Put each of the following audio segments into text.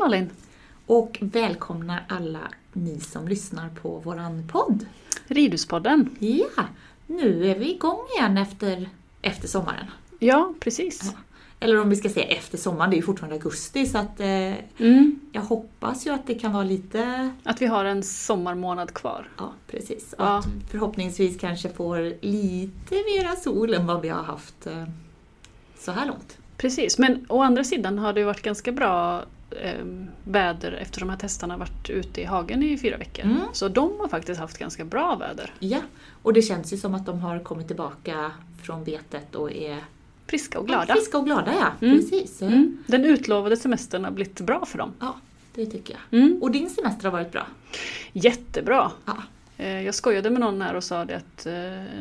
Malin! Och välkomnar alla ni som lyssnar på våran podd. Ridhuspodden. Ja, nu är vi igång igen efter, efter sommaren. Ja, precis. Ja. Eller om vi ska säga efter sommaren, det är ju fortfarande augusti så att eh, Mm. jag hoppas ju att det kan vara lite... Att vi har en sommarmånad kvar. Ja, precis. Ja. Att förhoppningsvis kanske får lite mera sol än vad vi har haft eh, så här långt. Precis, men å andra sidan har det ju varit ganska bra eh, väder eftersom de här testarna varit ute i hagen i fyra veckor. Mm. Så de har faktiskt haft ganska bra väder. Ja, och det känns ju som att de har kommit tillbaka från betet och är Friska och Ja, glada. friska och glada, ja. Mm. Precis. Mm. Den utlovade semestern har blivit bra för dem. Ja, det tycker jag. Mm. Och din semester har varit bra? Jättebra! Ja. Eh, Jag skojade med någon här och sa det att eh,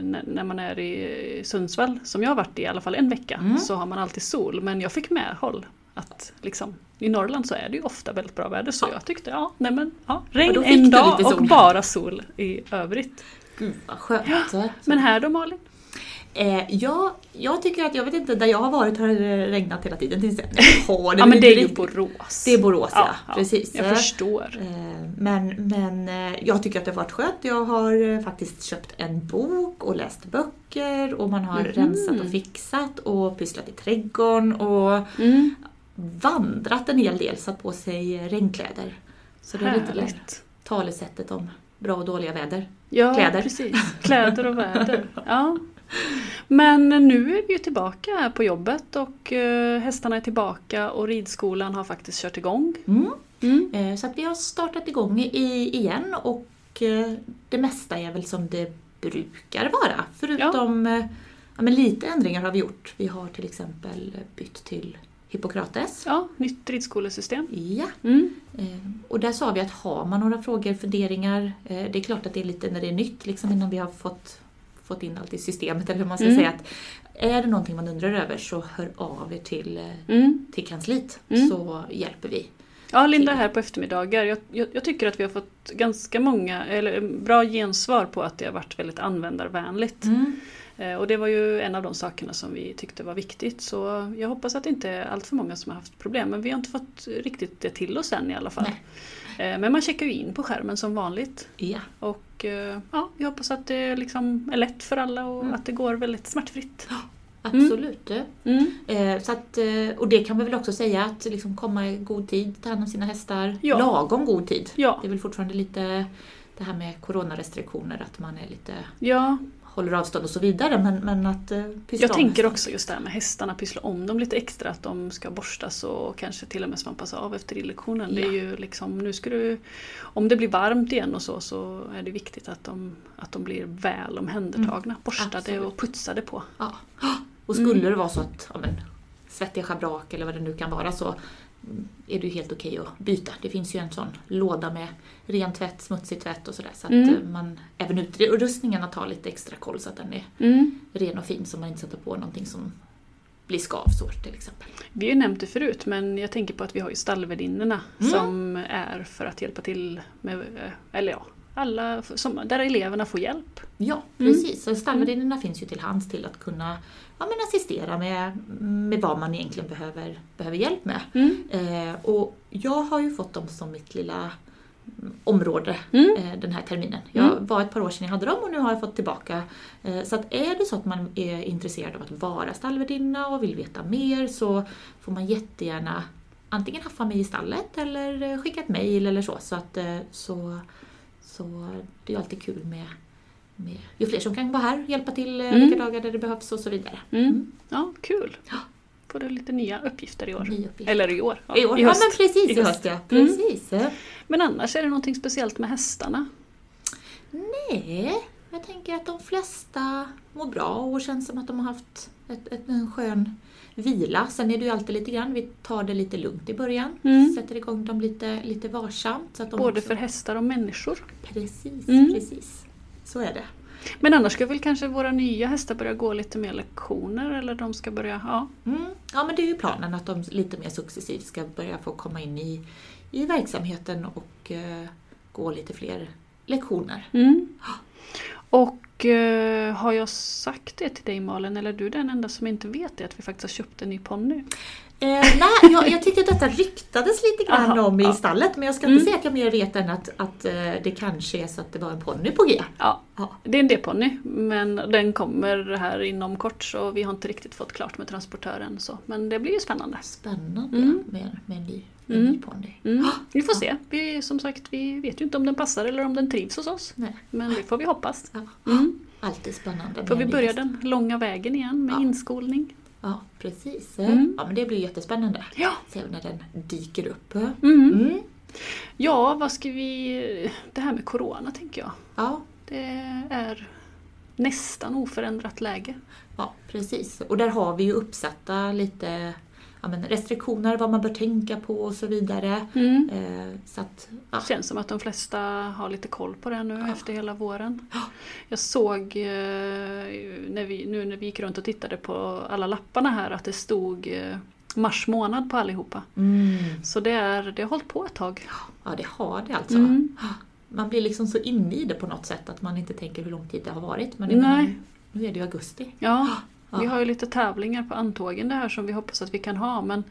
när när man är i Sundsvall, som jag har varit i i alla fall en vecka, Mm. så har man alltid sol. Men jag fick medhåll att liksom, i Norrland så är det ju ofta väldigt bra väder. Så Ja. jag tyckte, ja, nej men, ja, regn en dag och bara sol i övrigt. Gud vad skönt. Men här då Malin? Eh, ja, jag tycker att, jag vet inte, där jag har varit har det regnat hela tiden. Tills har Ja men det är ju Borås. Det är Borås, ja. precis. Jag förstår. Eh, Men, men eh, jag tycker att det har varit skönt. Jag har eh, faktiskt köpt en bok och läst böcker och man har Mhm. rensat och fixat och pysslat i trädgården och Mm. Vandrat en hel del, satt på sig regnkläder. Så det är lite Härligt. talesättet om bra och dåliga väder. Ja, Kläder. precis. Kläder och väder. Ja. Men nu är vi ju tillbaka här på jobbet och eh, hästarna är tillbaka och ridskolan har faktiskt kört igång. Mm. Mm. Eh, Så att vi har startat igång i, igen och eh, det mesta är väl som det brukar vara. Förutom eh, ja, men lite ändringar har vi gjort. Vi har till exempel bytt till Hippokrates. Ja, nytt ridskolesystem. Ja, Mm. eh, och där sa vi att har man några frågor, funderingar, eh, det är klart att det är lite när det är nytt, liksom innan vi har fått, fått in allt i systemet, eller hur man ska Mm. säga. att Är det någonting man undrar över så hör av er till, eh, Mm. till kansliet Mm. så hjälper vi. Ja, Linda är här på eftermiddagar. Jag, jag, jag tycker att vi har fått ganska många, eller bra gensvar på att det har varit väldigt användarvänligt. Eh, Och det var ju en av de sakerna som vi tyckte var viktigt. Så jag hoppas att det inte är allt för många som har haft problem. Men vi har inte fått riktigt det till oss än i alla fall. Eh, Men man checkar ju in på skärmen som vanligt. Ja. Och eh, ja, vi hoppas att det liksom är lätt för alla och Mm. att det går väldigt smärtfritt. Absolut. Mm. Eh, så att, eh, och det kan vi väl också säga att liksom komma i god tid, ta hand om sina hästar. Ja. Lagom god tid. Ja, Det är väl fortfarande lite det här med coronarestriktioner, att man är lite, ja, håller avstånd och så vidare. Men, men att eh, jag tänker också just det här med hästarna, pyssla om dem lite extra. Att de ska borstas och kanske till och med svampas av efter ridlektionen. Det är Ja. ju liksom, nu ska du, om det blir varmt igen och så, så är det viktigt att de, att de blir väl omhändertagna. Borstade absolut. och putsade på. Ja. Och skulle Mm. det vara så att ja, men, svettiga schabrak eller vad det nu kan vara så är det ju helt okej att byta. Det finns ju en sån låda med ren tvätt, smutsig tvätt och sådär. Så att Mm. eh, man även utrustningarna tar lite extra koll så att den är Mm. ren och fin så man inte sätter på någonting som blir skavsår till exempel. Vi har ju nämnt det förut men jag tänker på att vi har ju stallvärdinnorna Mm. som är för att hjälpa till med, eh, eller ja, alla, som, där eleverna får hjälp. Ja, Mm. precis. Så stallvärdinnorna finns ju till hands till att kunna ja, men assistera med, med vad man egentligen behöver, behöver hjälp med. Mm. Eh, och jag har ju fått dem som mitt lilla mm, område Mm. eh, den här terminen. Jag Mm. var ett par år sedan jag hade dem och nu har jag fått tillbaka. Eh, så att är det så att man är intresserad av att vara stallvärdinna och vill veta mer så får man jättegärna antingen haffa mig i stallet eller eh, skicka ett mejl eller så. Så, att, eh, så, så det är alltid kul med, med ju fler som kan vara här, hjälpa till eh, Mm. vilka dagar där det behövs och så vidare. Mm. Ja, kul. Ja. Får du lite nya uppgifter i år. Ny uppgift. Eller i år. I år? i Ja, höst. men precis I höst, ja. Mm. Precis. eh. Men annars är det någonting speciellt med hästarna. Nej, jag tänker att de flesta mår bra och känns som att de har haft ett, ett, en skön vila. Sen är det ju alltid lite grann, vi tar det lite lugnt i början. Mm. Sätter igång dem lite, lite varsamt. Så att de Både också, för hästar och människor. Precis, Mm. precis. Så är det. Men annars ska väl kanske våra nya hästar börja gå lite mer lektioner eller de ska börja, ja. Mm. Ja, men det är ju planen att de lite mer successivt ska börja få komma in i, i verksamheten och eh, gå lite fler lektioner. Mm. Och eh, har jag sagt det till dig Malin, eller är du den enda som inte vet det, att vi faktiskt har köpt en ny ponny? Eh, nej, jag, jag tyckte att detta ryktades lite grann Aha, om i ja. stallet men jag ska inte Mm. säga att jag mer vet än att, att eh, det kanske är så att det var en ponny på G. Ja, Ja. det är en D-ponny men den kommer här inom kort så vi har inte riktigt fått klart med transportören. Så. Men det blir ju spännande. Spännande Mm. med, med en ny, Mm. Mm. Vi får se. Vi, som sagt, vi vet ju inte om den passar eller om den trivs hos oss. Nej. Men det får vi hoppas. Ja. Mm. Alltid spännande. med Får vi börja den långa vägen igen med Ja. inskolning. Ja, precis. Mm. Ja, men det blir jättespännande. Ja. Se när den dyker upp. Mm. Mm. Ja, vad ska vi... Det här med Corona tänker jag. Ja, Det är nästan oförändrat läge. ja, precis. Och där har vi ju uppsatta lite ja, men restriktioner, vad man bör tänka på och så vidare. Mm. Eh, så att, ja. Det känns som att de flesta har lite koll på det nu Ja. efter hela våren. Ja. Jag såg eh, när vi, nu när vi gick runt och tittade på alla lapparna här att det stod eh, mars månad på allihopa. Mm. Så det, är, det har hållit på ett tag. ja, det har det alltså. Mm. Man blir liksom så inne i det på något sätt att man inte tänker hur lång tid det har varit. Men nu är det ju augusti. Ja, Ja. vi har ju lite tävlingar på antågen det här som vi hoppas att vi kan ha men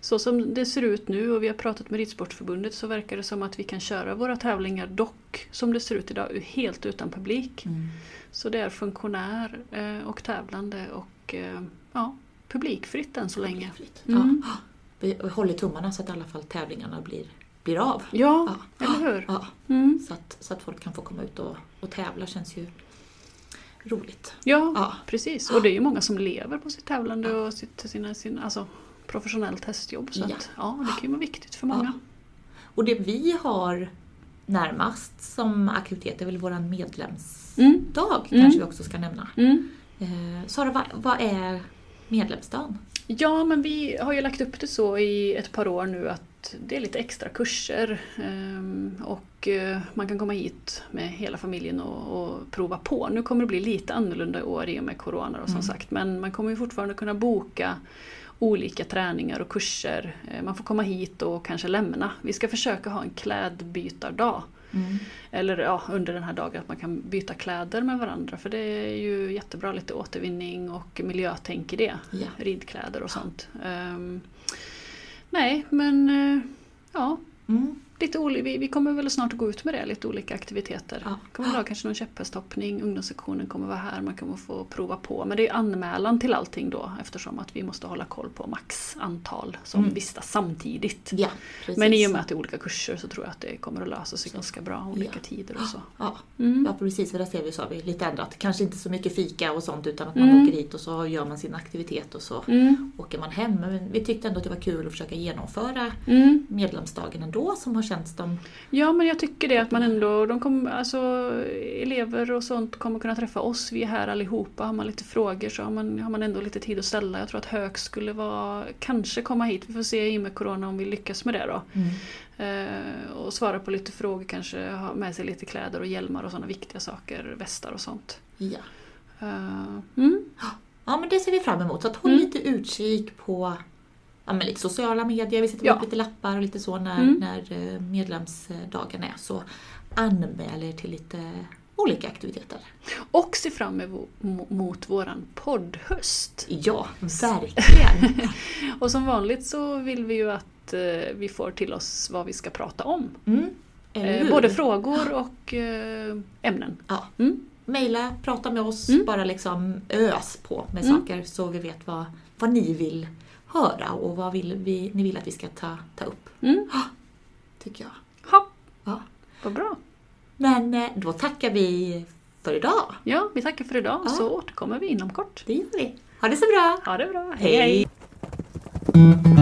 så som det ser ut nu och vi har pratat med Ridsportförbundet så verkar det som att vi kan köra våra tävlingar dock som det ser ut idag helt utan publik. Mm. Så det är funktionär eh, och tävlande och eh, ja, publikfritt än så länge. Mm. Ja. Vi vi håller tummarna så att i alla fall tävlingarna blir, blir av. Ja, Ja. eller hur? Ja. Mm. Så, att, så att folk kan få komma ut och, och tävla känns ju roligt. Ja, Ja. precis. Och det är ju många som lever på sitt tävlande och sitt, sina, sin, alltså, professionellt hästjobb. Så Ja. att, ja, det kan ju vara viktigt för många. Och det vi har närmast som aktivitet är väl vår medlemsdag, Mm. kanske Mm. vi också ska nämna. Mm. Eh, Sara, vad, vad är medlemsdagen? Ja, men vi har ju lagt upp det så i ett par år nu att det är lite extra kurser ehm, och eh, man kan komma hit med hela familjen och, och prova på. Nu kommer det bli lite annorlunda i år i och med Corona och som Mm. sagt men man kommer ju fortfarande kunna boka olika träningar och kurser. Eh, Man får komma hit och kanske lämna. Vi ska försöka ha en klädbytardag. Mm. Eller ja, under den här dagen att man kan byta kläder med varandra för det är ju jättebra lite återvinning och miljötänk i det. Ja. Ridkläder och sånt. Ehm, nej men eh, ja, Mm. Lite oli- vi, vi kommer väl snart gå ut med det, lite olika aktiviteter. Ja. kommer väl ha kanske någon käpphästhoppning, ungdomssektionen kommer vara här, man kommer få prova på. Men det är anmälan till allting då eftersom att vi måste hålla koll på max antal som Mm. vistas samtidigt. Ja. Men i och med att det är olika kurser så tror jag att det kommer att lösa sig ganska bra, olika Ja. tider och så. Ja, Mm. ja, precis. För där ser vi så har vi lite ändrat. Kanske inte så mycket fika och sånt utan att man Mm. åker hit och så gör man sin aktivitet och så Mm. åker man hem. Men vi tyckte ändå att det var kul att försöka genomföra Mm. medlemsdagen ändå som har känts de... Ja men jag tycker det att man ändå, de kommer, alltså elever och sånt kommer kunna träffa oss, vi är här allihopa. Har man lite frågor så har man, har man ändå lite tid att ställa. Jag tror att Hög skulle vara, kanske komma hit, vi får se i och med Corona om vi lyckas med det då. Eh, och svara på lite frågor, kanske ha med sig lite kläder och hjälmar och sådana viktiga saker, västar och sånt. Ja. Eh, mm. ja, men det ser vi fram emot. Så att håll Mm. lite utkik på ja, men lite sociala medier. Vi sätter Ja. upp lite lappar och lite så när, Mm. när eh, medlemsdagen är. Så anmäl er till lite olika aktiviteter. Och se fram emot mot våran poddhöst. Ja, verkligen. Och som vanligt så vill vi ju att eh, vi får till oss vad vi ska prata om. Mm. Eh, både frågor och eh, ämnen. Ja. Mm. Maila, prata med oss, Mm. bara liksom ös på med Mm. saker så vi vet vad, vad ni vill höra och vad vill vi, ni vill att vi ska ta, ta upp. Mm. Tycker jag. Ha, Ja. vad bra. Men eh, då tackar vi för idag. Ja, vi tackar för idag Ja. så återkommer vi inom kort. Det gör vi. Ha det så bra! Ha det bra. Hej. hej.